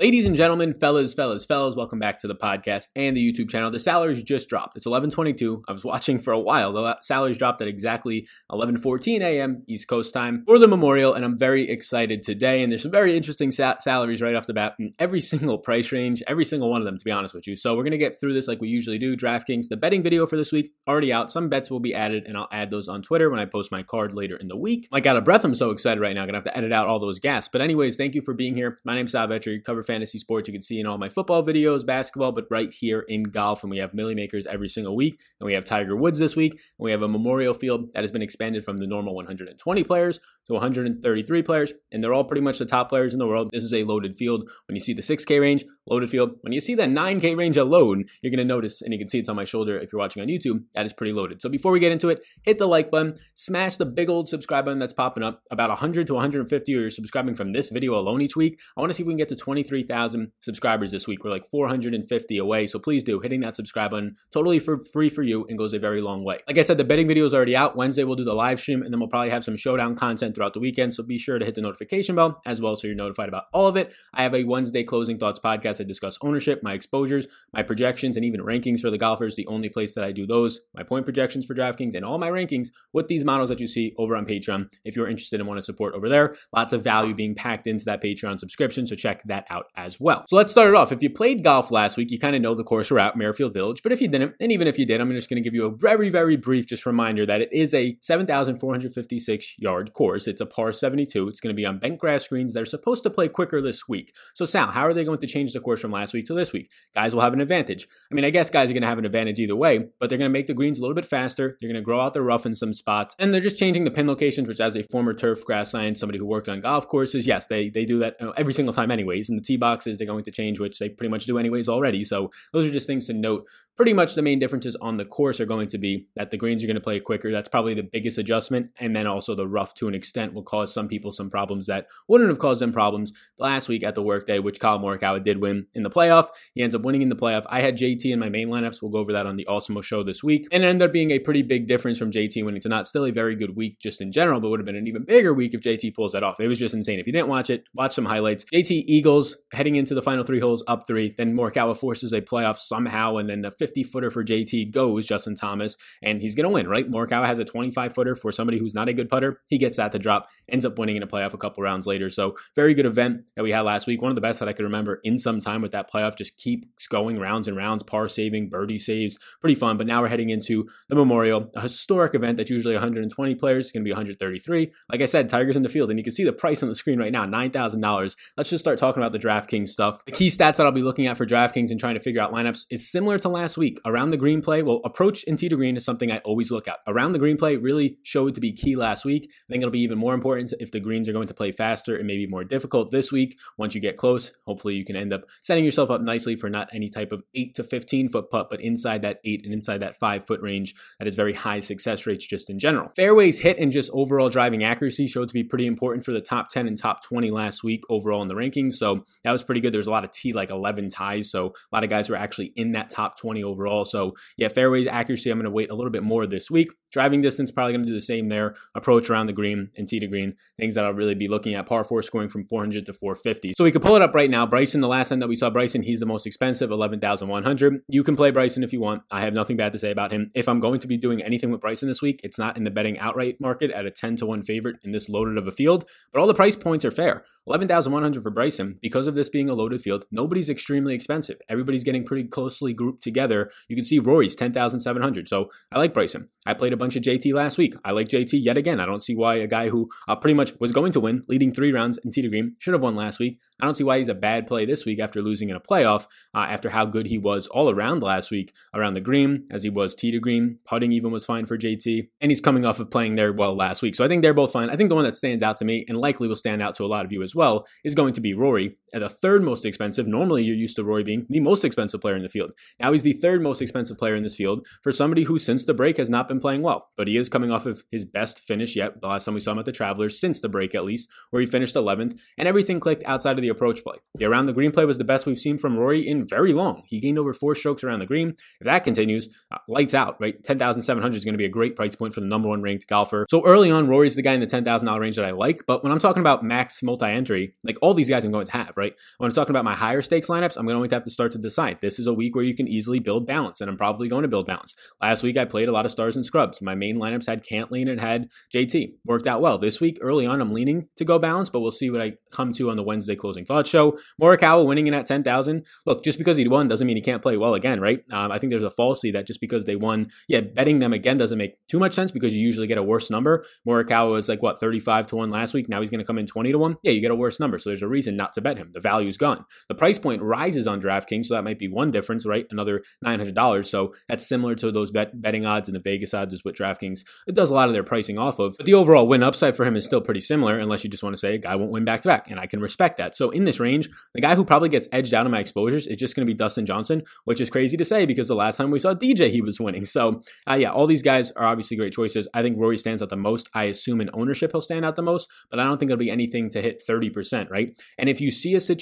Ladies and gentlemen, fellas, fellas, fellas, welcome back to the podcast and the YouTube channel. The salaries just dropped. It's 11:22. I was watching for a while. The salaries dropped at exactly 11:14 a.m. East Coast time for the memorial, and I'm very excited today. And there's some very interesting sa- salaries right off the bat in every single price range, every single one of them, to be honest with you. So we're gonna get through this like we usually do. DraftKings, the betting video for this week already out. Some bets will be added, and I'll add those on Twitter when I post my card later in the week. Like out of breath, I'm so excited right now. Gonna have to edit out all those gasps. But anyways, thank you for being here. My name's cover fantasy sports. You can see in all my football videos, basketball, but right here in golf. And we have Milly Makers every single week. And we have Tiger Woods this week. And we have a memorial field that has been expanded from the normal 120 players to 133 players. And they're all pretty much the top players in the world. This is a loaded field. When you see the 6K range, loaded field. When you see that 9K range alone, you're going to notice, and you can see it's on my shoulder if you're watching on YouTube, that is pretty loaded. So before we get into it, hit the like button, smash the big old subscribe button that's popping up. About 100 to 150 are subscribing from this video alone each week. I want to see if we can get to 23,000 subscribers this week. We're like 450 away. So please do hitting that subscribe button totally for free for you and goes a very long way. Like I said, the betting video is already out. Wednesday we'll do the live stream and then we'll probably have some showdown content throughout the weekend. So be sure to hit the notification bell as well so you're notified about all of it. I have a Wednesday closing thoughts podcast. I discuss ownership, my exposures, my projections, and even rankings for the golfers. The only place that I do those, my point projections for DraftKings and all my rankings with these models that you see over on Patreon. If you're interested and want to support over there, lots of value being packed into that Patreon subscription. So check that out as well. So let's start it off. If you played golf last week, you kind of know the course we're at, Muirfield Village. But if you didn't, and even if you did, I'm just going to give you a very, very brief just reminder that it is a 7,456 yard course. It's a par 72. It's going to be on bent grass greens. They're supposed to play quicker this week. So Sal, how are they going to change the course from last week to this week? Guys will have an advantage. I mean, I guess guys are going to have an advantage either way, but they're going to make the greens a little bit faster. They're going to grow out the rough in some spots, and they're just changing the pin locations. Which, as a former turf grass science, somebody who worked on golf courses, yes, they they do that every single time, anyways. And the tee boxes they're going to change, which they pretty much do anyways already. So those are just things to note. Pretty much the main differences on the course are going to be that the greens are going to play quicker. That's probably the biggest adjustment. And then also the rough to an extent will cause some people some problems that wouldn't have caused them problems last week at the workday, which Kyle Morikawa did win in the playoff. He ends up winning in the playoff. I had JT in my main lineups. We'll go over that on the Ultimo show this week. And it ended up being a pretty big difference from JT winning to not still a very good week just in general, but would have been an even bigger week if JT pulls that off. It was just insane. If you didn't watch it, watch some highlights. JT Eagles heading into the final three holes up three. Then Morikawa forces a playoff somehow, and then the 50 footer for JT goes Justin Thomas, and he's going to win, right? Morikawa has a 25 footer for somebody who's not a good putter. He gets that to drop, ends up winning in a playoff a couple rounds later. So, very good event that we had last week. One of the best that I could remember in some time with that playoff. Just keeps going rounds and rounds, par saving, birdie saves. Pretty fun. But now we're heading into the Memorial, a historic event that's usually 120 players. It's going to be 133. Like I said, Tigers in the field, and you can see the price on the screen right now $9,000. Let's just start talking about the DraftKings stuff. The key stats that I'll be looking at for DraftKings and trying to figure out lineups is similar to last week. Around the green play, well, approach and tee to green is something I always look at. Around the green play really showed to be key last week. I think it'll be even more important if the greens are going to play faster and maybe more difficult this week. Once you get close, hopefully you can end up setting yourself up nicely for not any type of 8 to 15 foot putt, but inside that 8 and inside that 5 foot range. That is very high success rates just in general. Fairways hit and just overall driving accuracy showed to be pretty important for the top 10 and top 20 last week overall in the rankings. So that was pretty good. There's a lot of T, like 11 ties. So a lot of guys were actually in that top 20 overall. So yeah, fairways accuracy, I'm going to wait a little bit more this week. Driving distance, probably going to do the same there. Approach around the green and tee to green, things that I'll really be looking at. Par four scoring from 400 to 450. So we could pull it up right now. Bryson, the last time that we saw Bryson, he's the most expensive, 11,100. You can play Bryson if you want. I have nothing bad to say about him. If I'm going to be doing anything with Bryson this week, it's not in the betting outright market at a 10 to 1 favorite in this loaded of a field, but all the price points are fair. 11,100 for Bryson. Because of this being a loaded field, nobody's extremely expensive. Everybody's getting pretty closely grouped together. You can see Rory's 10,700. So I like Bryson. I played a bunch of JT last week. I like JT yet again. I don't see why a guy who uh, pretty much was going to win, leading three rounds in to green, should have won last week. I don't see why he's a bad play this week after losing in a playoff, uh, after how good he was all around last week, around the green, as he was tee green. Putting even was fine for JT. And he's coming off of playing there well last week. So I think they're both fine. I think the one that stands out to me, and likely will stand out to a lot of you as well, is going to be Rory at the third most expensive. Normally, you're used to Rory being the most expensive player in the field. Now he's the third most expensive player in this field for somebody who, since the break, has not been playing well. But he is coming off of his best finish yet. The last time we saw him at the Travelers, since the break at least, where he finished 11th, and everything clicked outside of the approach play. The around the green play was was the best we've seen from Rory in very long. He gained over four strokes around the green. If that continues, uh, lights out, right? 10,700 is going to be a great price point for the number one ranked golfer. So early on, Rory's the guy in the $10,000 range that I like. But when I'm talking about max multi entry, like all these guys I'm going to have, right? When I'm talking about my higher stakes lineups, I'm going to have to start to decide. This is a week where you can easily build balance, and I'm probably going to build balance. Last week, I played a lot of stars and scrubs. My main lineups had Cantlay and had JT. Worked out well. This week, early on, I'm leaning to go balance, but we'll see what I come to on the Wednesday closing thought show. Morikawa winning in at 10,000. Look, just because he won doesn't mean he can't play well again, right? Um, I think there's a falsity that just because they won, yeah, betting them again doesn't make too much sense because you usually get a worse number. Morikawa was like, what, 35 to 1 last week? Now he's going to come in 20 to 1. Yeah, you get a worse number. So there's a reason not to bet him. The value's gone. The price point rises on DraftKings, so that might be one difference, right? Another $900. So that's similar to those bet- betting odds and the Vegas odds is what DraftKings it does a lot of their pricing off of. But the overall win upside for him is still pretty similar, unless you just want to say a guy won't win back to back, and I can respect that. So in this range, the guy who probably gets edged out of my exposures is just going to be Dustin Johnson, which is crazy to say because the last time we saw DJ, he was winning. So uh, yeah, all these guys are obviously great choices. I think Rory stands out the most. I assume in ownership he'll stand out the most, but I don't think it'll be anything to hit 30%, right? And if you see a situation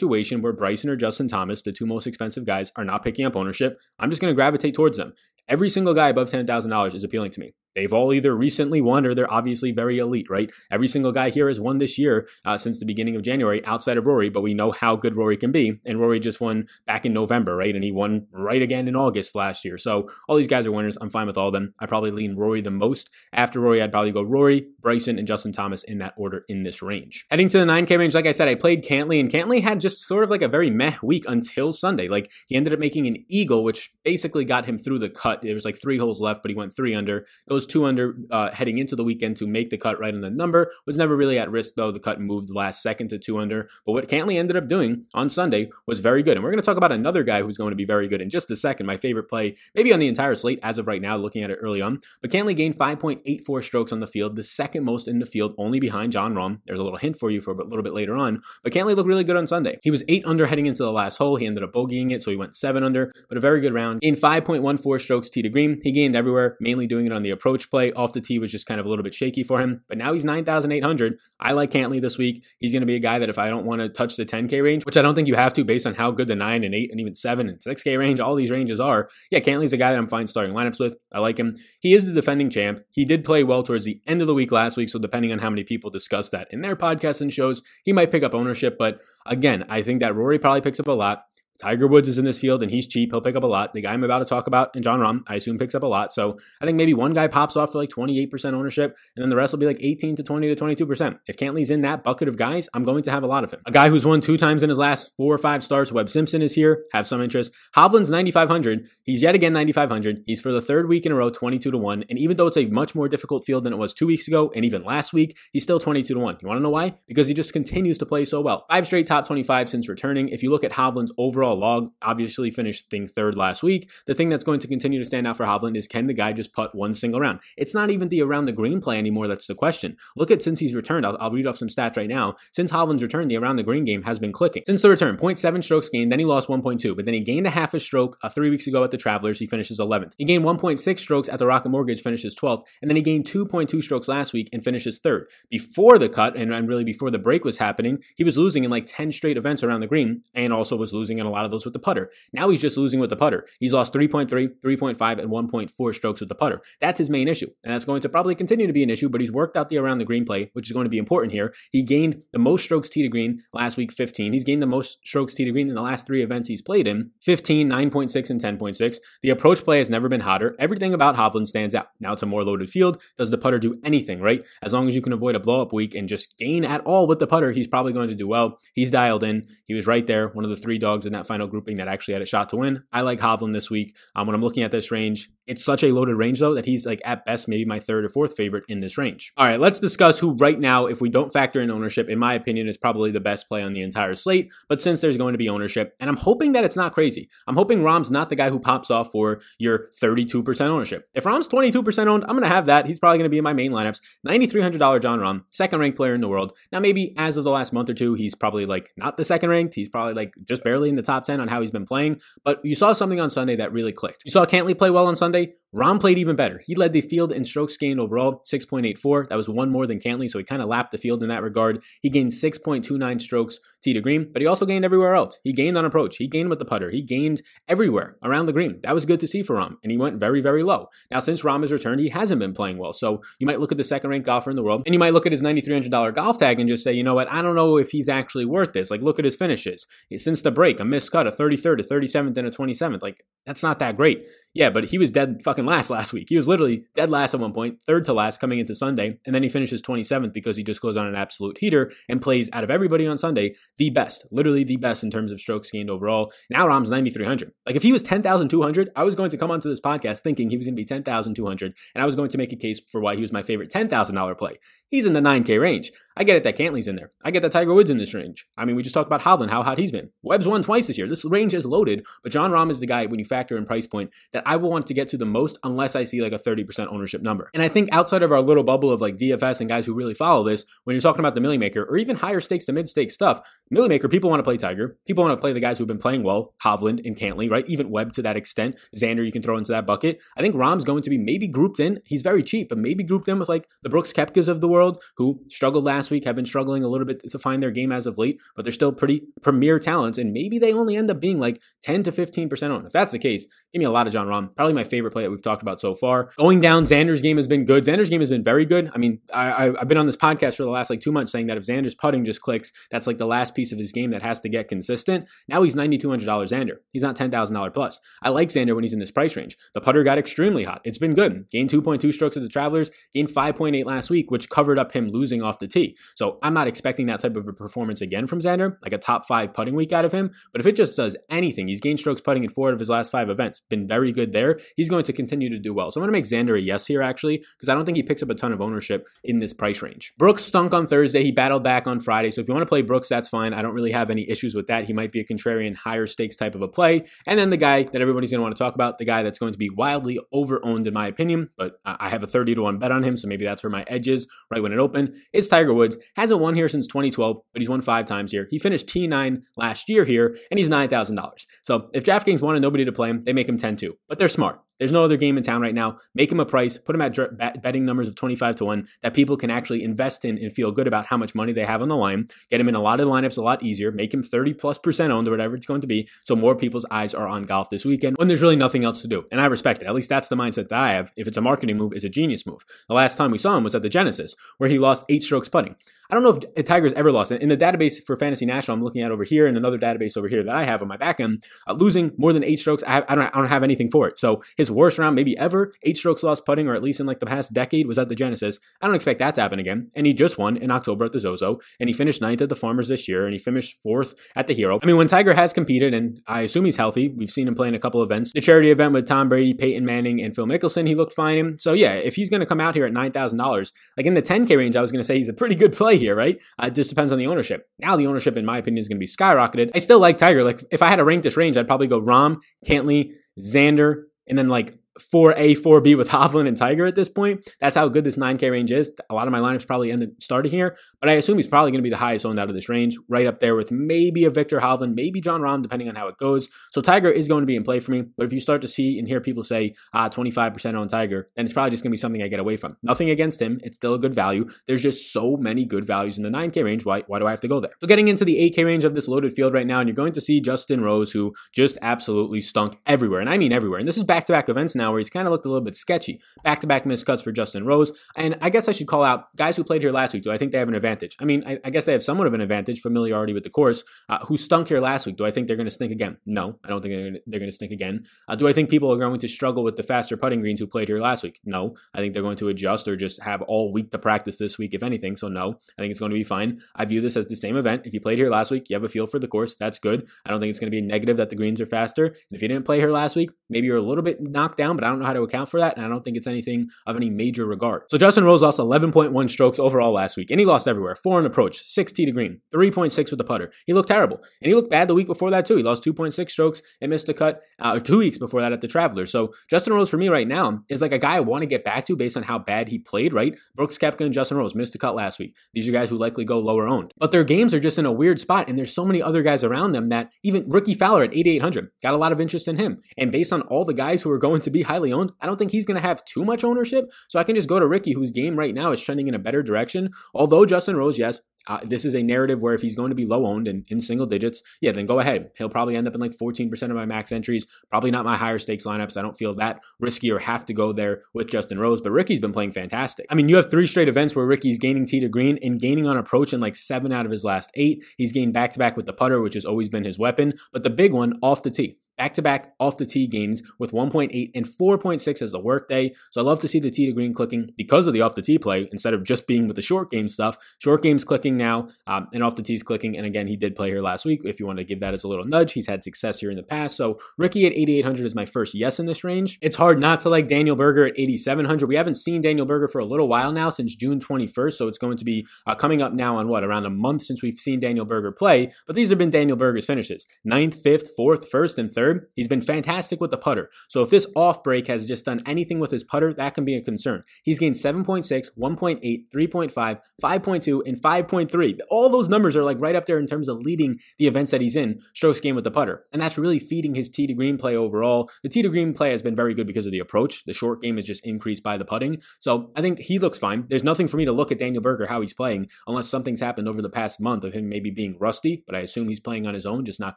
where Bryson or Justin Thomas, the two most expensive guys, are not picking up ownership, I'm just going to gravitate towards them. Every single guy above $10,000 is appealing to me. They've all either recently won or they're obviously very elite, right? Every single guy here has won this year uh, since the beginning of January outside of Rory, but we know how good Rory can be. And Rory just won back in November, right? And he won right again in August last year. So all these guys are winners. I'm fine with all of them. I probably lean Rory the most. After Rory, I'd probably go Rory, Bryson, and Justin Thomas in that order in this range. Heading to the 9K range, like I said, I played Cantlay, and Cantlay had just sort of like a very meh week until Sunday. Like he ended up making an eagle, which basically got him through the cut. There was like three holes left, but he went three under, goes two under. Uh, heading into the weekend to make the cut right on the number. Was never really at risk though. The cut moved last second to two under. But what Cantlay ended up doing on Sunday was very good. And we're going to talk about another guy who's going to be very good in just a second. My favorite play, maybe on the entire slate as of right now, looking at it early on. But Cantlay gained 5.84 strokes on the field, the second most in the field, only behind Jon Rahm. There's a little hint for you for a little bit later on. But Cantlay looked really good on Sunday. He was eight under heading into the last hole. He ended up bogeying it, so he went seven under, but a very good round. In 5.14 strokes tee to green, he gained everywhere, mainly doing it on the approach play. Off the tee was just kind of a little bit shaky for him, but now he's 9,800. I like Cantlay this week. He's going to be a guy that if I don't want to touch the 10K range, which I don't think you have to based on how good the 9 and 8 and even 7 and 6K range, all these ranges are, yeah, Cantlay's a guy that I'm fine starting lineups with. I like him. He is the defending champ. He did play well towards the end of the week last week, so depending on how many people discuss that in their podcasts and shows, he might pick up ownership. But again, I think that Rory probably picks up a lot. Tiger Woods is in this field and he's cheap. He'll pick up a lot. The guy I'm about to talk about, and Jon Rahm, I assume picks up a lot. So I think maybe one guy pops off for like 28% ownership, and then the rest will be like 18 to 20 to 22%. If Cantlay's in that bucket of guys, I'm going to have a lot of him. A guy who's won two times in his last four or five starts, Webb Simpson is here. Have some interest. Hovland's 9,500. He's yet again 9,500. He's for the third week in a row, 22 to 1. And even though it's a much more difficult field than it was two weeks ago, and even last week, he's still 22 to 1. You want to know why? Because he just continues to play so well. Five straight top 25 since returning. If you look at Hovland's overall log, obviously obviously finished thing third last week. The thing that's going to continue to stand out for Hovland is can the guy just putt one single round? It's not even the around the green play anymore. That's the question. Look at since he's returned. I'll, I'll read off some stats right now. Since Hovland's return, the around the green game has been clicking. Since the return, 0.7 strokes gained, then he lost 1.2, but then he gained a half a stroke uh, three weeks ago at the Travelers. He finishes 11th. He gained 1.6 strokes at the Rocket Mortgage, finishes 12th, and then he gained 2.2 strokes last week and finishes third. Before the cut, and, and really before the break was happening, he was losing in like 10 straight events around the green, and also was losing in a lot of those with the putter. Now he's just losing with the putter. He's lost 3.3, 3.5, and 1.4 strokes with the putter. That's his main issue. And that's going to probably continue to be an issue, but he's worked out the around the green play, which is going to be important here. He gained the most strokes tee to green last week, 15. He's gained the most strokes tee to green in the last three events he's played in 15, 9.6, and 10.6. The approach play has never been hotter. Everything about Hovland stands out. Now it's a more loaded field. Does the putter do anything, right? As long as you can avoid a blow up week and just gain at all with the putter, he's probably going to do well. He's dialed in. He was right there, one of the three dogs in that final grouping that actually had a shot to win. I like Hovland this week. Um, when I'm looking at this range, it's such a loaded range though that he's like at best maybe my third or fourth favorite in this range. All right, let's discuss who right now, if we don't factor in ownership, in my opinion, is probably the best play on the entire slate. But since there's going to be ownership, and I'm hoping that it's not crazy, I'm hoping Rahm's not the guy who pops off for your 32% ownership. If Rahm's 22% owned, I'm to have that. He's probably to be in my main lineups. $9,300 Jon Rahm, second ranked player in the world. Now maybe as of the last month or two, he's probably like not the second ranked. He's probably like just barely in the top 10 on how he's been playing. But you saw something on Sunday that really clicked. You saw Cantlay play well on Sunday. Rahm played even better. He led the field in strokes gained overall, 6.84. That was one more than Cantlay, so he kind of lapped the field in that regard. He gained 6.29 strokes tee to green, but he also gained everywhere else. He gained on approach. He gained with the putter. He gained everywhere around the green. That was good to see for Rahm, and he went very, very low. Now, since Rahm has returned, he hasn't been playing well. So you might look at the second ranked golfer in the world, and you might look at his $9,300 golf tag and just say, you know what, I don't know if he's actually worth this. Like, look at his finishes. Since the break, a missed cut, a 33rd, a 37th, and a 27th. Like, that's not that great. Yeah, but he was dead fucking last last week. He was literally dead last at one point, third to last coming into Sunday, and then he finishes 27th because he just goes on an absolute heater and plays out of everybody on Sunday the best, literally the best in terms of strokes gained overall. Now Rahm's 9,300. Like if he was 10,200, I was going to come onto this podcast thinking he was going to be 10,200, and I was going to make a case for why he was my favorite $10,000 play. He's in the 9K range. I get it that Cantlay's in there. I get that Tiger Woods in this range. I mean, we just talked about Hovland, how hot he's been. Webb's won twice this year. This range is loaded, but Jon Rahm is the guy when you factor in price point that I will want to get to the most unless I see like a 30% ownership number. And I think outside of our little bubble of like DFS and guys who really follow this, when you're talking about the Milly Maker or even higher stakes to mid stakes stuff, Milly Maker, people want to play Tiger. People want to play the guys who've been playing well, Hovland and Cantlay, right? Even Webb to that extent. Xander, you can throw into that bucket. I think Rahm's going to be maybe grouped in. He's very cheap, but maybe grouped in with like the Brooks Koepkas of the world who struggled last week, have been struggling a little bit to find their game as of late, but they're still pretty premier talents. And maybe they only end up being like 10 to 15% on. If that's the case, give me a lot of Jon Rahm. Probably my favorite play that we've talked about so far. Going down, Xander's game has been good. Xander's game has been very good. I mean, I, have been on this podcast for the last like two months saying that if Xander's putting just clicks, that's like the last piece of his game that has to get consistent. Now he's $9,200 Xander. He's not $10,000 plus. I like Xander when he's in this price range. The putter got extremely hot. It's been good. Gained 2.2 strokes at the Travelers, gained 5.8 last week, which covered up him losing off the tee. So I'm not expecting that type of a performance again from Xander, like a top five putting week out of him. But if it just does anything, he's gained strokes putting in four of his last five events, been very good there. He's going to continue to do well. So I'm going to make Xander a yes here, actually, because I don't think he picks up a ton of ownership in this price range. Brooks stunk on Thursday. He battled back on Friday. So if you want to play Brooks, that's fine. I don't really have any issues with that. He might be a contrarian, higher stakes type of a play. And then the guy that everybody's going to want to talk about, the guy that's going to be wildly overowned in my opinion, but I have a 30 to 1 bet on him. So maybe that's where my edge is right when it opened. Is Tiger Woods. Hasn't won here since 2012, but he's won five times here. He finished T9 last year here, and he's $9,000. So if DraftKings wanted nobody to play him, they make him 10 2. But they're smart. There's no other game in town right now. Make him a price, put him at betting numbers of 25 to 1 that people can actually invest in and feel good about how much money they have on the line. Get him in a lot of lineups a lot easier. Make him 30 plus percent owned or whatever it's going to be. So more people's eyes are on golf this weekend when there's really nothing else to do. And I respect it. At least that's the mindset that I have. If it's a marketing move, it's a genius move. The last time we saw him was at the Genesis, where he lost eight strokes putting. I don't know if Tiger's ever lost. In the database for Fantasy National, I'm looking at over here, and another database over here that I have on my back end, uh, losing more than eight strokes, I, have, I, don't, I don't have anything for it. So his worst round, maybe ever, eight strokes lost putting, or at least in like the past decade, was at the Genesis. I don't expect that to happen again. And he just won in October at the Zozo, and he finished ninth at the Farmers this year, and he finished fourth at the Hero. I mean, when Tiger has competed, and I assume he's healthy, we've seen him play in a couple events. The charity event with Tom Brady, Peyton Manning, and Phil Mickelson, he looked fine in. So yeah, if he's going to come out here at $9,000, like in the 10K range, I was going to say he's a pretty good play here, right? Uh, just depends on the ownership. Now the ownership, in my opinion, is going to be skyrocketed. I still like Tiger. Like if I had to rank this range, I'd probably go Rahm, Cantlay, Xander, and then like 4A, 4B with Hovland and Tiger at this point. That's how good this 9K range is. A lot of my lineups probably ended starting here, but I assume he's probably going to be the highest owned out of this range, right up there with maybe a Viktor Hovland, maybe Jon Rahm, depending on how it goes. So Tiger is going to be in play for me. But if you start to see and hear people say ah, 25% on Tiger, then it's probably just going to be something I get away from. Nothing against him. It's still a good value. There's just so many good values in the 9K range. Why, why do I have to go there? So getting into the 8K range of this loaded field right now, and you're going to see Justin Rose, who just absolutely stunk everywhere. And I mean everywhere. And this is back to back events now where he's kind of looked a little bit sketchy. Back to back missed cuts for Justin Rose. And I guess I should call out guys who played here last week. Do I think they have an advantage? I mean, I, I guess they have somewhat of an advantage, familiarity with the course. Uh, who stunk here last week? Do I think they're going to stink again? No, I don't think they're they're going to stink again. Uh, do I think people are going to struggle with the faster putting greens who played here last week? No, I think they're going to adjust or just have all week to practice this week, if anything. So no, I think it's going to be fine. I view this as the same event. If you played here last week, you have a feel for the course. That's good. I don't think it's going to be negative that the greens are faster. And if you didn't play here last week, maybe you're a little bit knocked down, but I don't know how to account for that. And I don't think it's anything of any major regard. So Justin Rose lost 11.1 strokes overall last week, and he lost everywhere. Four in approach, six tee to green, 3.6 with the putter. He looked terrible, and he looked bad the week before that too. He lost 2.6 strokes and missed a cut, uh, two weeks before that at the Travelers. So Justin Rose for me right now is like a guy I want to get back to based on how bad he played. Right, Brooks Koepka and Justin Rose missed a cut last week. These are guys who likely go lower owned, but their games are just in a weird spot, and there's so many other guys around them that even Rickie Fowler at 8,800 got a lot of interest in him. And based on all the guys who are going to be highly owned. I don't think he's going to have too much ownership. So I can just go to Rickie, whose game right now is trending in a better direction. Although Justin Rose, yes, uh, this is a narrative where if he's going to be low owned and in single digits, yeah, then go ahead. He'll probably end up in like 14% of my max entries. Probably not my higher stakes lineups. I don't feel that risky or have to go there with Justin Rose, but Rickie's been playing fantastic. I mean, you have three straight events where Rickie's gaining tee to green and gaining on approach in like seven out of his last eight. He's gained back to back with the putter, which has always been his weapon, but the big one off the tee back to back off the tee gains with 1.8 and 4.6 as the workday. So I love to see the tee to green clicking because of the off the tee play instead of just being with the short game stuff. Short game's clicking now um, and off the tee's clicking. And again, he did play here last week. If you want to give that as a little nudge, he's had success here in the past. So Rickie at 8,800 is my first yes in this range. It's hard not to like Daniel Berger at 8,700. We haven't seen Daniel Berger for a little while now since June 21st. So it's going to be uh, coming up now on what, around a month since we've seen Daniel Berger play. But these have been Daniel Berger's finishes ninth, fifth, fourth, first, and third. He's been fantastic fantastic with the putter. So if this off break has just done anything with his putter, that can be a concern. He's gained 7.6, 1.8, 3.5, 5.2, and 5.3. All those numbers are like right up there in terms of leading the events that he's in, strokes game with the putter. And that's really feeding his tee to green play overall. The tee to green play has been very good because of the approach. The short game is just increased by the putting. So I think he looks fine. There's nothing for me to look at Daniel Berger, how he's playing, unless something's happened over the past month of him maybe being rusty, but I assume he's playing on his own, just not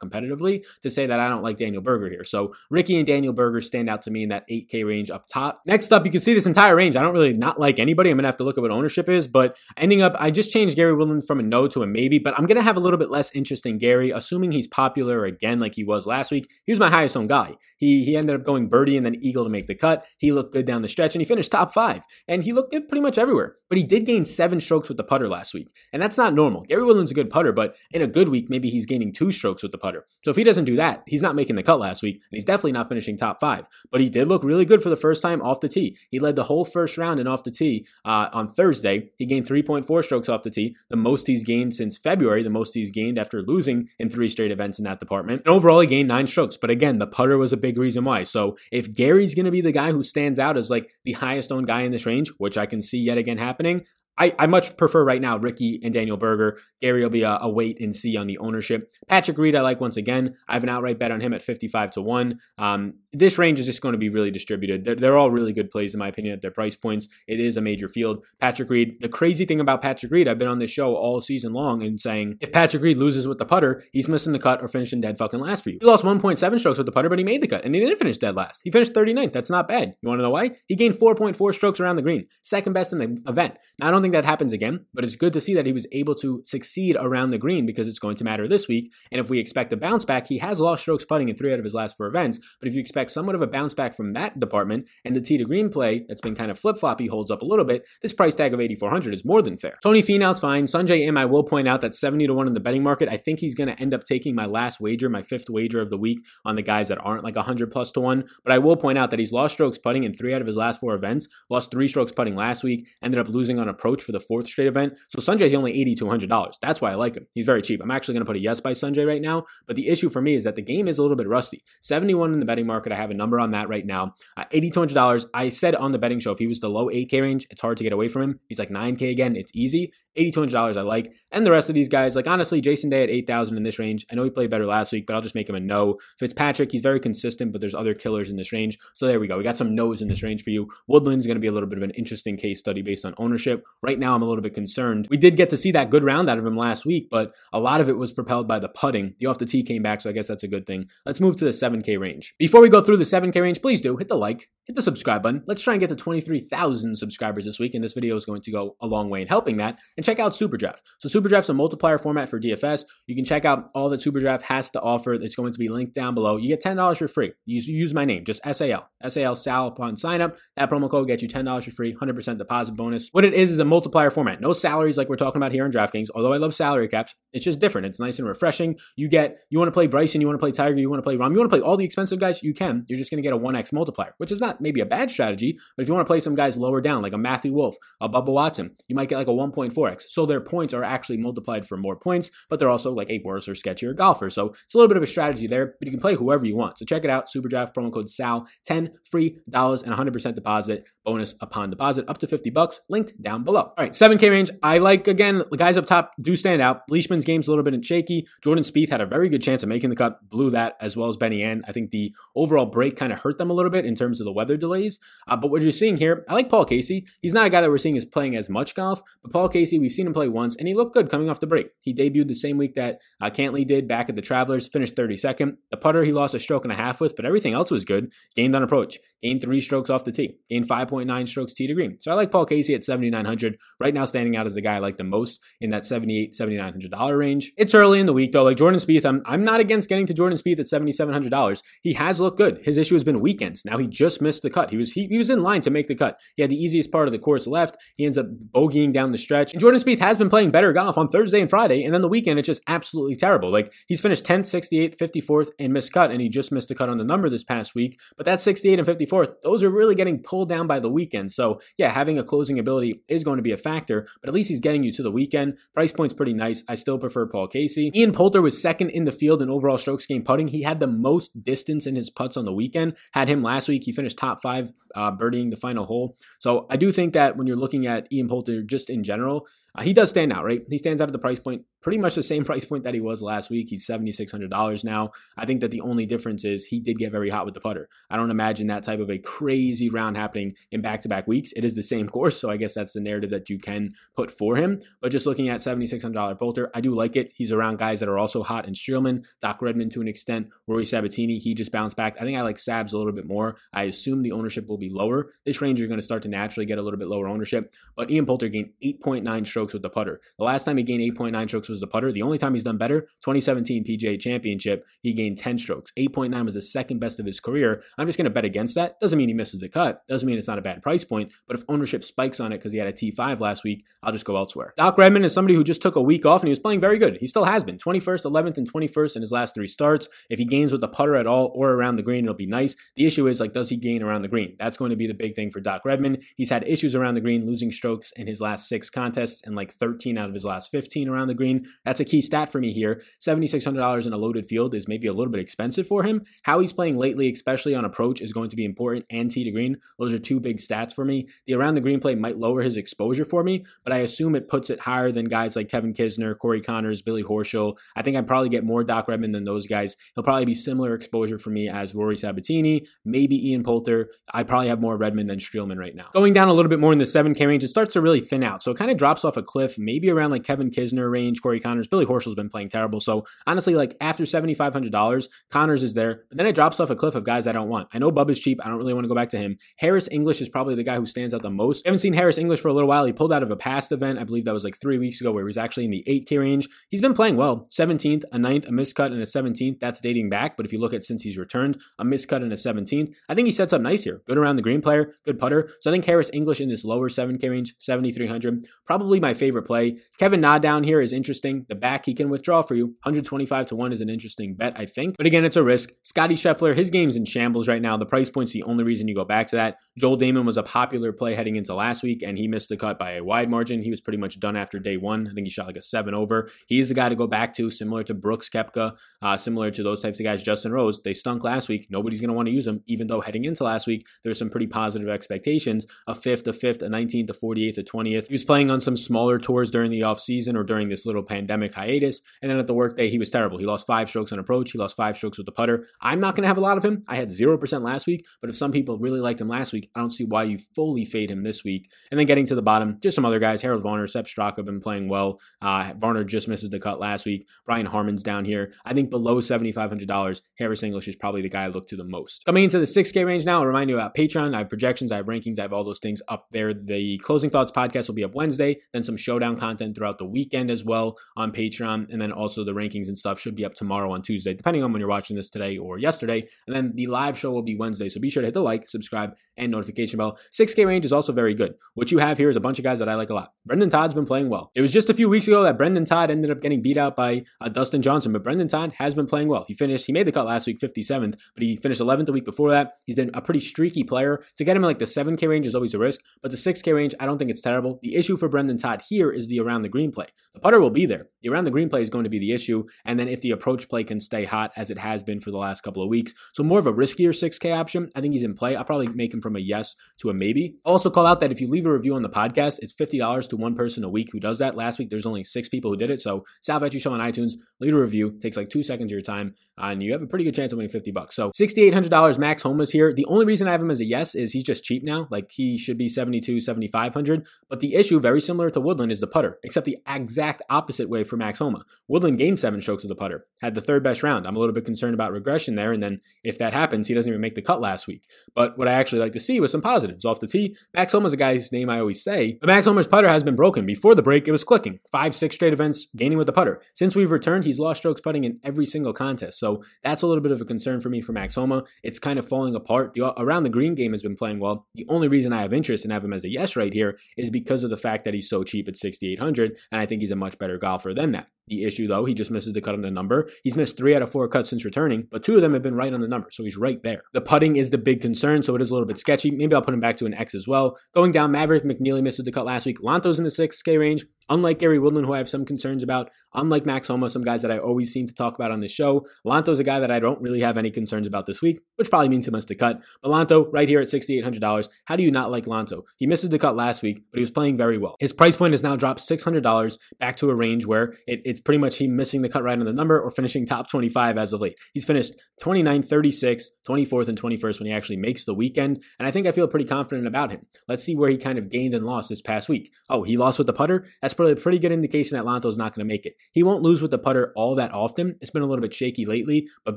competitively, to say that I don't like Daniel Berger here. So Rickie and Daniel Berger stand out to me in that 8K range up top. Next up, you can see this entire range. I don't really not like anybody. I'm to have to look at what ownership is, but ending up, I just changed Gary Woodland from a no to a maybe, but I'm to have a little bit less interest in Gary, assuming he's popular again like he was last week. He was my highest owned guy. He, he ended up going birdie and then eagle to make the cut. He looked good down the stretch and he finished top five. And he looked good pretty much everywhere. But he did gain seven strokes with the putter last week. And that's not normal. Gary Woodland's a good putter, but in a good week, maybe he's gaining two strokes with the putter. So if he doesn't do that, he's not making the cut last week, and he's definitely not finishing top five. But he did look really good for the first time off the tee. He led the whole first round and off the tee uh, on Thursday. He gained 3.4 strokes off the tee, the most he's gained since February, the most he's gained after losing in three straight events in that department. And overall, he gained nine strokes. But again, the putter was a big reason why. So if Gary's going to be the guy who stands out as like the highest owned guy in this range, which I can see yet again happening, I, I much prefer right now Rickie and Daniel Berger. Gary will be a, a, wait and see on the ownership. Patrick Reed, I like once again. I have an outright bet on him at 55 to 1. Um, this range is just going to be really distributed. They're, they're all really good plays, in my opinion, at their price points. It is a major field. Patrick Reed, the crazy thing about Patrick Reed, I've been on this show all season long and saying if Patrick Reed loses with the putter, he's missing the cut or finishing dead fucking last for you. He lost 1.7 strokes with the putter, but he made the cut and he didn't finish dead last. He finished 39th. That's not bad. You want to know why? He gained 4.4 strokes around the green, second best in the event. Now, I think that happens again but it's good to see that he was able to succeed around the green because it's going to matter this week. And if we expect a bounce back, he has lost strokes putting in three out of his last four events. But if you expect somewhat of a bounce back from that department and the tee to green play that's been kind of flip floppy holds up a little bit, this price tag of 8,400 is more than fair. Tony Finau's fine. Sungjae Im, I will point out that 70 to 1 in the betting market. I think he's going to end up taking my last wager, my fifth wager of the week on the guys that aren't like 100 plus to 1. But I will point out that he's lost strokes putting in three out of his last four events, lost three strokes putting last week, ended up losing on approach for the fourth straight event. So the only 80 to $100. That's why I like him. He's very cheap. I'm actually going to put a yes by Sungjae right now. But the issue for me is that the game is a little bit rusty. 71 in the betting market. I have a number on that right now. Uh, 80 to $100. I said on the betting show, if he was the low 8K range, it's hard to get away from him. He's like 9K again. It's easy. 80 to $100 I like. And the rest of these guys, like honestly, Jason Day at 8,000 in this range. I know he played better last week, but I'll just make him a no. Fitzpatrick, he's very consistent, but there's other killers in this range. So there we go. We got some no's in this range for you. Woodland's going to be a little bit of an interesting case study based on ownership. Right now, I'm a little bit concerned. We did get to see that good round out of him last week, but a lot of it was propelled by the putting. The off the tee came back, so I guess that's a good thing. Let's move to the 7K range. Before we go through the 7K range, please do hit the like, hit the subscribe button. Let's try and get to 23,000 subscribers this week, and this video is going to go a long way in helping that. And check out SuperDraft. So SuperDraft's a multiplier format for DFS. You can check out all that SuperDraft has to offer. It's going to be linked down below. You get $10 for free. You use my name, just SAL. SAL Sal upon sign up. That promo code gets you $10 for free, 100% deposit bonus. What it is is a multiplier format. No salaries like we're talking about here on DraftKings, although I love salary caps. It's just different. It's nice and refreshing. You get, you want to play Bryson, you want to play Tiger, you want to play Rahm, you want to play all the expensive guys, you can. You're just going to get a 1x multiplier, which is not maybe a bad strategy, but if you want to play some guys lower down, like a Matthew Wolff, a Bubba Watson, you might get like a 1.4x. So their points are actually multiplied for more points, but they're also like a worse or sketchier golfer. So it's a little bit of a strategy there, but you can play whoever you want. So check it out. Superdraft promo code SAL, 10 free dollars and 100% deposit bonus upon deposit up to 50 bucks, linked down below. All right, 7K range. I like, again, the guys up top do stand out. Leishman's game's a little bit shaky. Jordan Spieth had a very good chance of making the cut, blew that, as well as Benny An. I think the overall break kind of hurt them a little bit in terms of the weather delays. Uh, but what you're seeing here, I like Paul Casey. He's not a guy that we're seeing is playing as much golf, but Paul Casey, we've seen him play once, and he looked good coming off the break. He debuted the same week that uh, Cantlay did back at the Travelers, finished 32nd. The putter he lost a stroke and a half with, but everything else was good. Gained on approach, gained three strokes off the tee, gained 5.9 strokes tee to green. So I like Paul Casey at 7,900. Right now, standing out as the guy I like the most in that 78 $7,900 range. It's early in the week though. Like Jordan Spieth, I'm, I'm not against getting to Jordan Spieth at $7,700. He has looked good. His issue has been weekends. Now he just missed the cut. He was he, he was in line to make the cut. He had the easiest part of the course left. He ends up bogeying down the stretch. And Jordan Spieth has been playing better golf on Thursday and Friday, and then the weekend it's just absolutely terrible. Like he's finished 10th, 68th, 54th, and missed cut, and he just missed a cut on the number this past week. But that 68 and 54th, those are really getting pulled down by the weekend. So yeah, having a closing ability is going to be a factor, but at least he's getting you to the weekend. Price point's pretty nice. I still prefer Paul Casey. Ian Poulter was second in the field in overall strokes gained putting. He had the most distance in his putts on the weekend. Had him last week. He finished top five, uh, birdieing the final hole. So I do think that when you're looking at Ian Poulter just in general, uh, he does stand out, right? He stands out at the price point, pretty much the same price point that he was last week. He's $7,600 now. I think that the only difference is he did get very hot with the putter. I don't imagine that type of a crazy round happening in back to back weeks. It is the same course, so I guess that's the narrative that you can put for him. But just looking at $7,600 Poulter, I do like it. He's around guys that are also hot in Streelman, Doc Redman to an extent, Rory Sabbatini. He just bounced back. I think I like Sabs a little bit more. I assume the ownership will be lower. This range, you're going to start to naturally get a little bit lower ownership. But Ian Poulter gained 8.9 strokes with the putter. The last time he gained 8.9 strokes was the putter. The only time he's done better, 2017 PGA Championship, he gained 10 strokes. 8.9 was the second best of his career. I'm just going to bet against that. Doesn't mean he misses the cut. Doesn't mean it's not a bad price point. But if ownership spikes on it because he had a T5 last week, I'll just go elsewhere. Doc Redman is somebody who just took a week off and he was playing very good. He still has been 21st, 11th, and 21st in his last three starts. If he gains with the putter at all or around the green, it'll be nice. The issue is like, does he gain around the green? That's going to be the big thing for Doc Redman. He's had issues around the green, losing strokes in his last six contests and like 13 out of his last 15 around the green. That's a key stat for me here. $7,600 in a loaded field is maybe a little bit expensive for him. How he's playing lately, especially on approach, is going to be important and tee to green. Those are two big stats for me. The around the green play might lower his exposure for me, but I assume it puts it higher than guys like Kevin Kisner, Corey Conners, Billy Horschel. I think I'd probably get more Doc Redman than those guys. He'll probably be similar exposure for me as Rory Sabbatini, maybe Ian Poulter. I probably have more Redman than Streelman right now. Going down a little bit more in the 7K range, it starts to really thin out. So it kind of drops off a cliff, maybe around like Kevin Kisner range, Corey Conners. Billy Horschel's been playing terrible. So honestly, like after $7,500, Conners is there, but then it drops off a cliff of guys I don't want. I know Bubba's cheap. I don't really want to go back to him. Harris English is probably the guy who stands out the most. I haven't seen Harris English for a little while. He pulled out of a past event. I believe that was like three weeks ago where he was actually in the 8K range. He's been playing well. 17th, a 9th, a miscut, and a 17th. That's dating back. But if you look at since he's returned, a miscut and a 17th, I think he sets up nice here. Good around the green player, good putter. So I think Harris English in this lower 7K range, 7,300, probably my favorite play. Kevin Na down here is interesting. The back he can withdraw for you. 125 to 1 is an interesting bet, I think. But again, it's a risk. Scotty Scheffler, his game's in shambles right now. The price point's the only reason you go back to that. Joel Dahmen was a popular play heading into last week, and he missed the cut by a wide margin. He was pretty much done after day one. I think he shot like a seven over. He's the guy to go back to, similar to Brooks Koepka, uh, similar to those types of guys. Justin Rose, they stunk last week. Nobody's going to want to use them, even though heading into last week, there's some pretty positive expectations. A fifth, a fifth, a 19th, a 48th, a 20th. He was playing on some smaller tours during the offseason or during this little pandemic hiatus. And then at the workday, he was terrible. He lost five strokes on approach. He lost five strokes with the putter. I'm not going to have a lot of him. I had 0% last week, but if some people really liked him last week, I don't see why you fully fade him this week. And then getting to the bottom, just some other guys. Harold Varner, Sepp Straka have been playing well. Uh, Varner just misses the cut last week. Brian Harman's down here. I think below $7,500, Harris English is probably the guy I look to the most. Coming into the 6K range now, I'll remind you about Patreon. I have projections, I have rankings, I have all those things up there. The Closing Thoughts podcast will be up Wednesday, then some showdown content throughout the weekend as well on Patreon. And then also the rankings and stuff should be up tomorrow on Tuesday, depending on when you're watching this today or yesterday. And then the live show will be Wednesday. So be sure to hit the like, subscribe, and notification bell. 6K range is also very good. What you have here is a bunch of guys that I like a lot. Brendon Todd's been playing well. It was just a few weeks ago that Brendon Todd ended up getting beat out by uh, Dustin Johnson, but Brendon Todd has been playing well. He finished, he made the cut last week, 57th, but he finished 11th the week before that. He's been a pretty streaky player. To get him in like the 7K range is always a risk, but the 6K range, I don't think it's terrible. The issue for Brendon Todd spot here is the around the green play. The putter will be there. The around the green play is going to be the issue. And then if the approach play can stay hot as it has been for the last couple of weeks, so more of a riskier 6K option. I think he's in play. I'll probably make him from a yes to a maybe. Also, call out that if you leave a review on the podcast, it's $50 to one person a week who does that. Last week, there's only six people who did it. So, Sal Show on iTunes, leave a review, takes like two seconds of your time, and you have a pretty good chance of winning 50 bucks. So, $6,800 Max Homa's here. The only reason I have him as a yes is he's just cheap now. Like he should be 72, 7,500. But the issue, very similar to Woodland, is the putter, except the exact opposite way for Max Homa. Woodland gained seven strokes with the putter, had the third best round. I'm a little bit concerned about regression there. And then if that happens, he doesn't even make the cut last week. But what I actually like to see was some positives off the tee. Max Homa's a guy's name I always say, but Max Homa's putter has been broken. Before the break, it was clicking. Five, six straight events, gaining with the putter. Since we've returned, he's lost strokes putting in every single contest. So that's a little bit of a concern for me for Max Homa. It's kind of falling apart. The, around the green game has been playing well. The only reason I have interest and have him as a yes right here is because of the fact that he's so cheap at 6,800, and I think he's a much better golfer than that. The issue, though, he just misses the cut on the number. He's missed three out of four cuts since returning, but two of them have been right on the number, so he's right there. The putting is the big concern, so it is a little bit sketchy. Maybe I'll put him back to an X as well. Going down, Maverick McNealy misses the cut last week. Lanto's in the 6K range. Unlike Gary Woodland, who I have some concerns about, unlike Max Homa, some guys that I always seem to talk about on this show, Lanto's a guy that I don't really have any concerns about this week, which probably means he must to cut. But Lanto, right here at $6,800, how do you not like Lanto? He misses the cut last week, but he was playing very well. His price point has now dropped $600 back to a range where it, it's pretty much he missing the cut right on the number or finishing top 25 as of late. He's finished 29, 36, 24th, and 21st when he actually makes the weekend, and I think I feel pretty confident about him. Let's see where he kind of gained and lost this past week. Oh, he lost with the putter? That's probably a pretty good indication that Lanto's not going to make it. He won't lose with the putter all that often. It's been a little bit shaky lately, but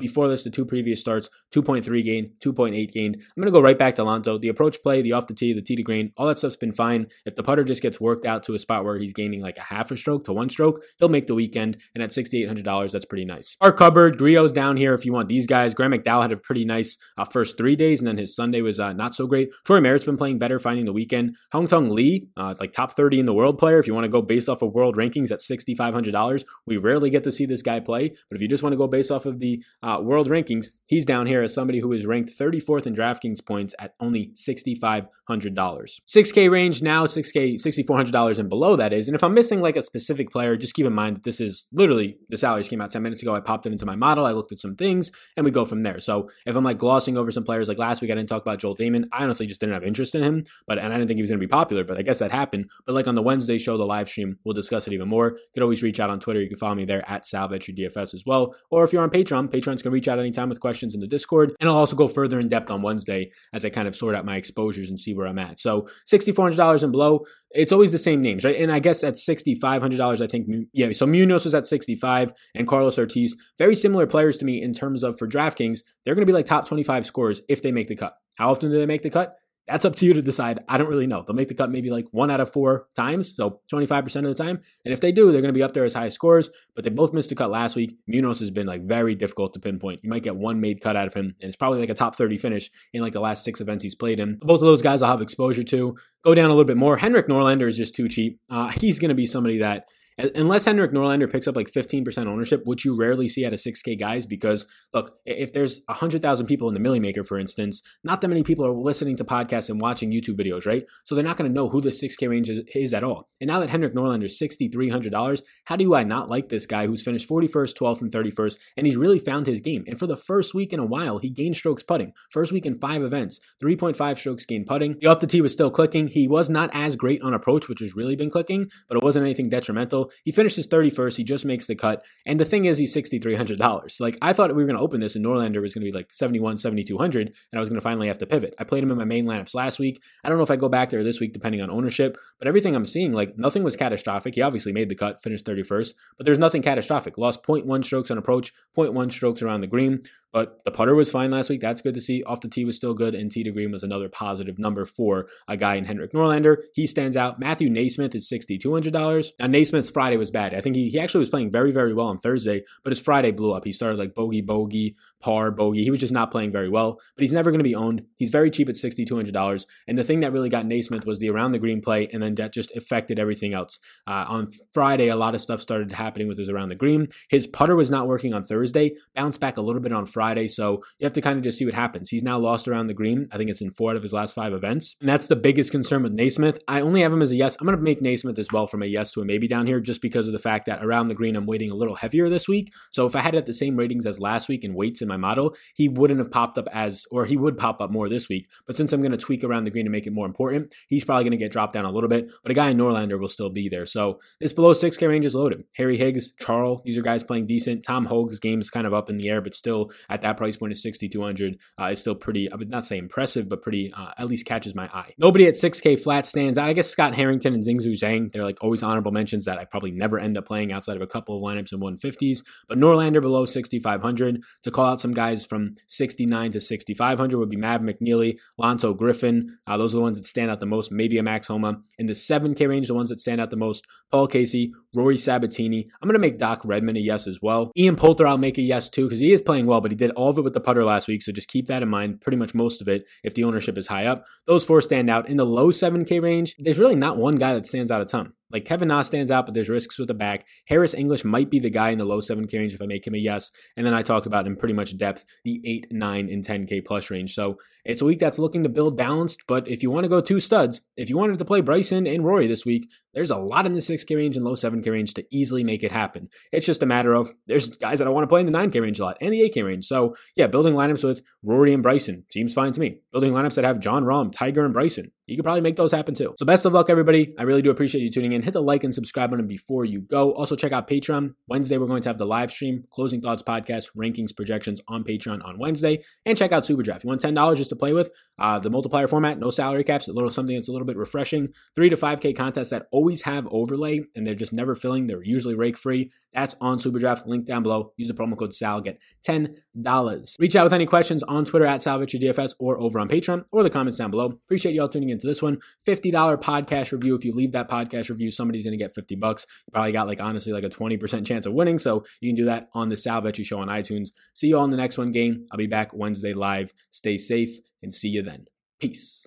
before this, the two previous starts, 2.3 gain, 2.8 gained. I'm going to go right back to Lanto. The approach play, the off the tee, the tee to green, all that stuff's been fine. If the putter just gets worked out to a spot where he's gaining like a half a stroke to one stroke, he'll make the weekend. And at $6,800, that's pretty nice. Our cupboard, Griot's down here if you want these guys. Graham McDowell had a pretty nice uh, first three days, and then his Sunday was uh, not so great. Troy Merritt's been playing better, finding the weekend. Haotong Li, uh, like top 30 in the world player. If you want to go based off of world rankings at $6,500, we rarely get to see this guy play. But if you just want to go based off of the uh, world rankings, he's down here as somebody who is ranked 34th in DraftKings points at only $6,500. 6K range now, 6K, $6,400 and below that is. And if I'm missing like a specific player, just keep in mind that this is literally the salaries came out 10 minutes ago. I popped it into my model. I looked at some things and we go from there. So if I'm like glossing over some players, like last week, I didn't talk about Joel Dahmen. I honestly just didn't have interest in him, but and I didn't think he was going to be popular, but I guess that happened. But like on the Wednesday show, the live stream, we'll discuss it even more. You could always reach out on Twitter. You can follow me there at Salvetri DFS as well. Or if you're on Patreon, Patrons can reach out anytime with questions in the Discord. And I'll also go further in depth on Wednesday as I kind of sort out my exposures and see where I'm at. So $6,400 and below, it's always the same names, right? And I guess at $6,500, I think, yeah, so Munoz was at 65 and Carlos Ortiz, very similar players to me in terms of for DraftKings, they're going to be like top 25 scores if they make the cut. How often do they make the cut? That's up to you to decide. I don't really know. They'll make the cut maybe like one out of four times, so 25% of the time. And if they do, they're going to be up there as high scores, but they both missed the cut last week. Munoz has been like very difficult to pinpoint. You might get one made cut out of him, and it's probably like a top 30 finish in like the last six events he's played in. Both of those guys I'll have exposure to. Go down a little bit more. Henrik Norlander is just too cheap. Uh, he's going to be somebody that unless Henrik Norlander picks up like 15% ownership, which you rarely see out of 6K guys, because look, if there's 100,000 people in the Milly Maker, for instance, not that many people are listening to podcasts and watching YouTube videos, right? So they're not going to know who the 6K range is, is, at all. And now that Henrik Norlander is $6,300, how do I not like this guy who's finished 41st, 12th, and 31st, and he's really found his game? And for the first week in a while, he gained strokes putting. First week in five events, 3.5 strokes gained putting. The off the tee was still clicking. He was not as great on approach, which has really been clicking, but it wasn't anything detrimental. He finishes 31st. He just makes the cut. And the thing is, he's $6,300. Like, I thought we were going to open this and Norlander was going to be like 71, 7,200, and I was going to finally have to pivot. I played him in my main lineups last week. I don't know if I go back there this week, depending on ownership, but everything I'm seeing, like, nothing was catastrophic. He obviously made the cut, finished 31st, but there's nothing catastrophic. Lost 0.1 strokes on approach, 0.1 strokes around the green. But the putter was fine last week. That's good to see. Off the tee was still good, and tee to green was another positive number for a guy in Henrik Norlander. He stands out. Matthew NeSmith is $6,200. Now, NeSmith's Friday was bad. I think he, he actually was playing very, very well on Thursday, but his Friday blew up. He started like bogey, bogey, par, bogey. He was just not playing very well, but he's never going to be owned. He's very cheap at $6,200. And the thing that really got NeSmith was the around the green play, and then that just affected everything else. Uh, on Friday, a lot of stuff started happening with his around the green. His putter was not working on Thursday, bounced back a little bit on Friday Friday. So you have to kind of just see what happens. He's now lost around the green. I think it's in four out of his last five events. And that's the biggest concern with NeSmith. I only have him as a yes. I'm going to make NeSmith as well from a yes to a maybe down here just because of the fact that around the green, I'm waiting a little heavier this week. So if I had it at the same ratings as last week and weights in my model, he wouldn't have popped up as, or he would pop up more this week. But since I'm going to tweak around the green to make it more important, he's probably going to get dropped down a little bit. But a guy in Norlander will still be there. So this below 6K range is loaded. Harry Higgs, Charles, these are guys playing decent. Tom Hoge's game is kind of up in the air, but still at that price point of 6,200 uh, is still pretty, I would not say impressive, but pretty, uh, at least catches my eye. Nobody at 6K flat stands out. I guess Scott Harrington and Xinjun Zhang, they're like always honorable mentions that I probably never end up playing outside of a couple of lineups in 150s. But Norlander below 6,500. To call out some guys from 69 to 6,500 would be Mav McNealy, Lanto Griffin. Uh, those are the ones that stand out the most. Maybe a Max Homa. In the 7K range, the ones that stand out the most, Paul Casey, Rory Sabbatini. I'm going to make Doc Redman a yes as well. Ian Poulter, I'll make a yes too because he is playing well, but he did all of it with the putter last week. So just keep that in mind. Pretty much most of it if the ownership is high up. Those four stand out. In the low 7K range, there's really not one guy that stands out a ton. Like Kevin Na stands out, but there's risks with the back. Harris English might be the guy in the low 7K range if I make him a yes. And then I talked about in pretty much depth the 8, 9, and 10K plus range. So it's a week that's looking to build balanced. But if you want to go two studs, if you wanted to play Bryson and Rory this week, there's a lot in the 6K range and low 7K range to easily make it happen. It's just a matter of there's guys that I want to play in the 9K range a lot and the 8K range. So yeah, building lineups with Rory and Bryson seems fine to me. Building lineups that have Jon Rahm, Tiger, and Bryson you could probably make those happen too. So best of luck, everybody. I really do appreciate you tuning in. Hit the like and subscribe button before you go. Also check out Patreon. Wednesday, we're going to have the live stream, Closing Thoughts Podcast, rankings, projections on Patreon on Wednesday. And check out Super Draft. You want $10 just to play with? Uh, the multiplier format, no salary caps, a little something that's a little bit refreshing. Three to 5K contests that always have overlay and they're just never filling. They're usually rake free. That's on Super Draft. Link down below. Use the promo code SAL. Get $10. Reach out with any questions on Twitter at DFS or over on Patreon or the comments down below. Appreciate you all tuning into this one. 50 $50 podcast review. If you leave that podcast review, somebody's going to get 50 bucks. You probably got like honestly like a 20% chance of winning. So you can do that on the Sal Show on iTunes. See you all in the next one game. I'll be back Wednesday live. Stay safe and see you then. Peace.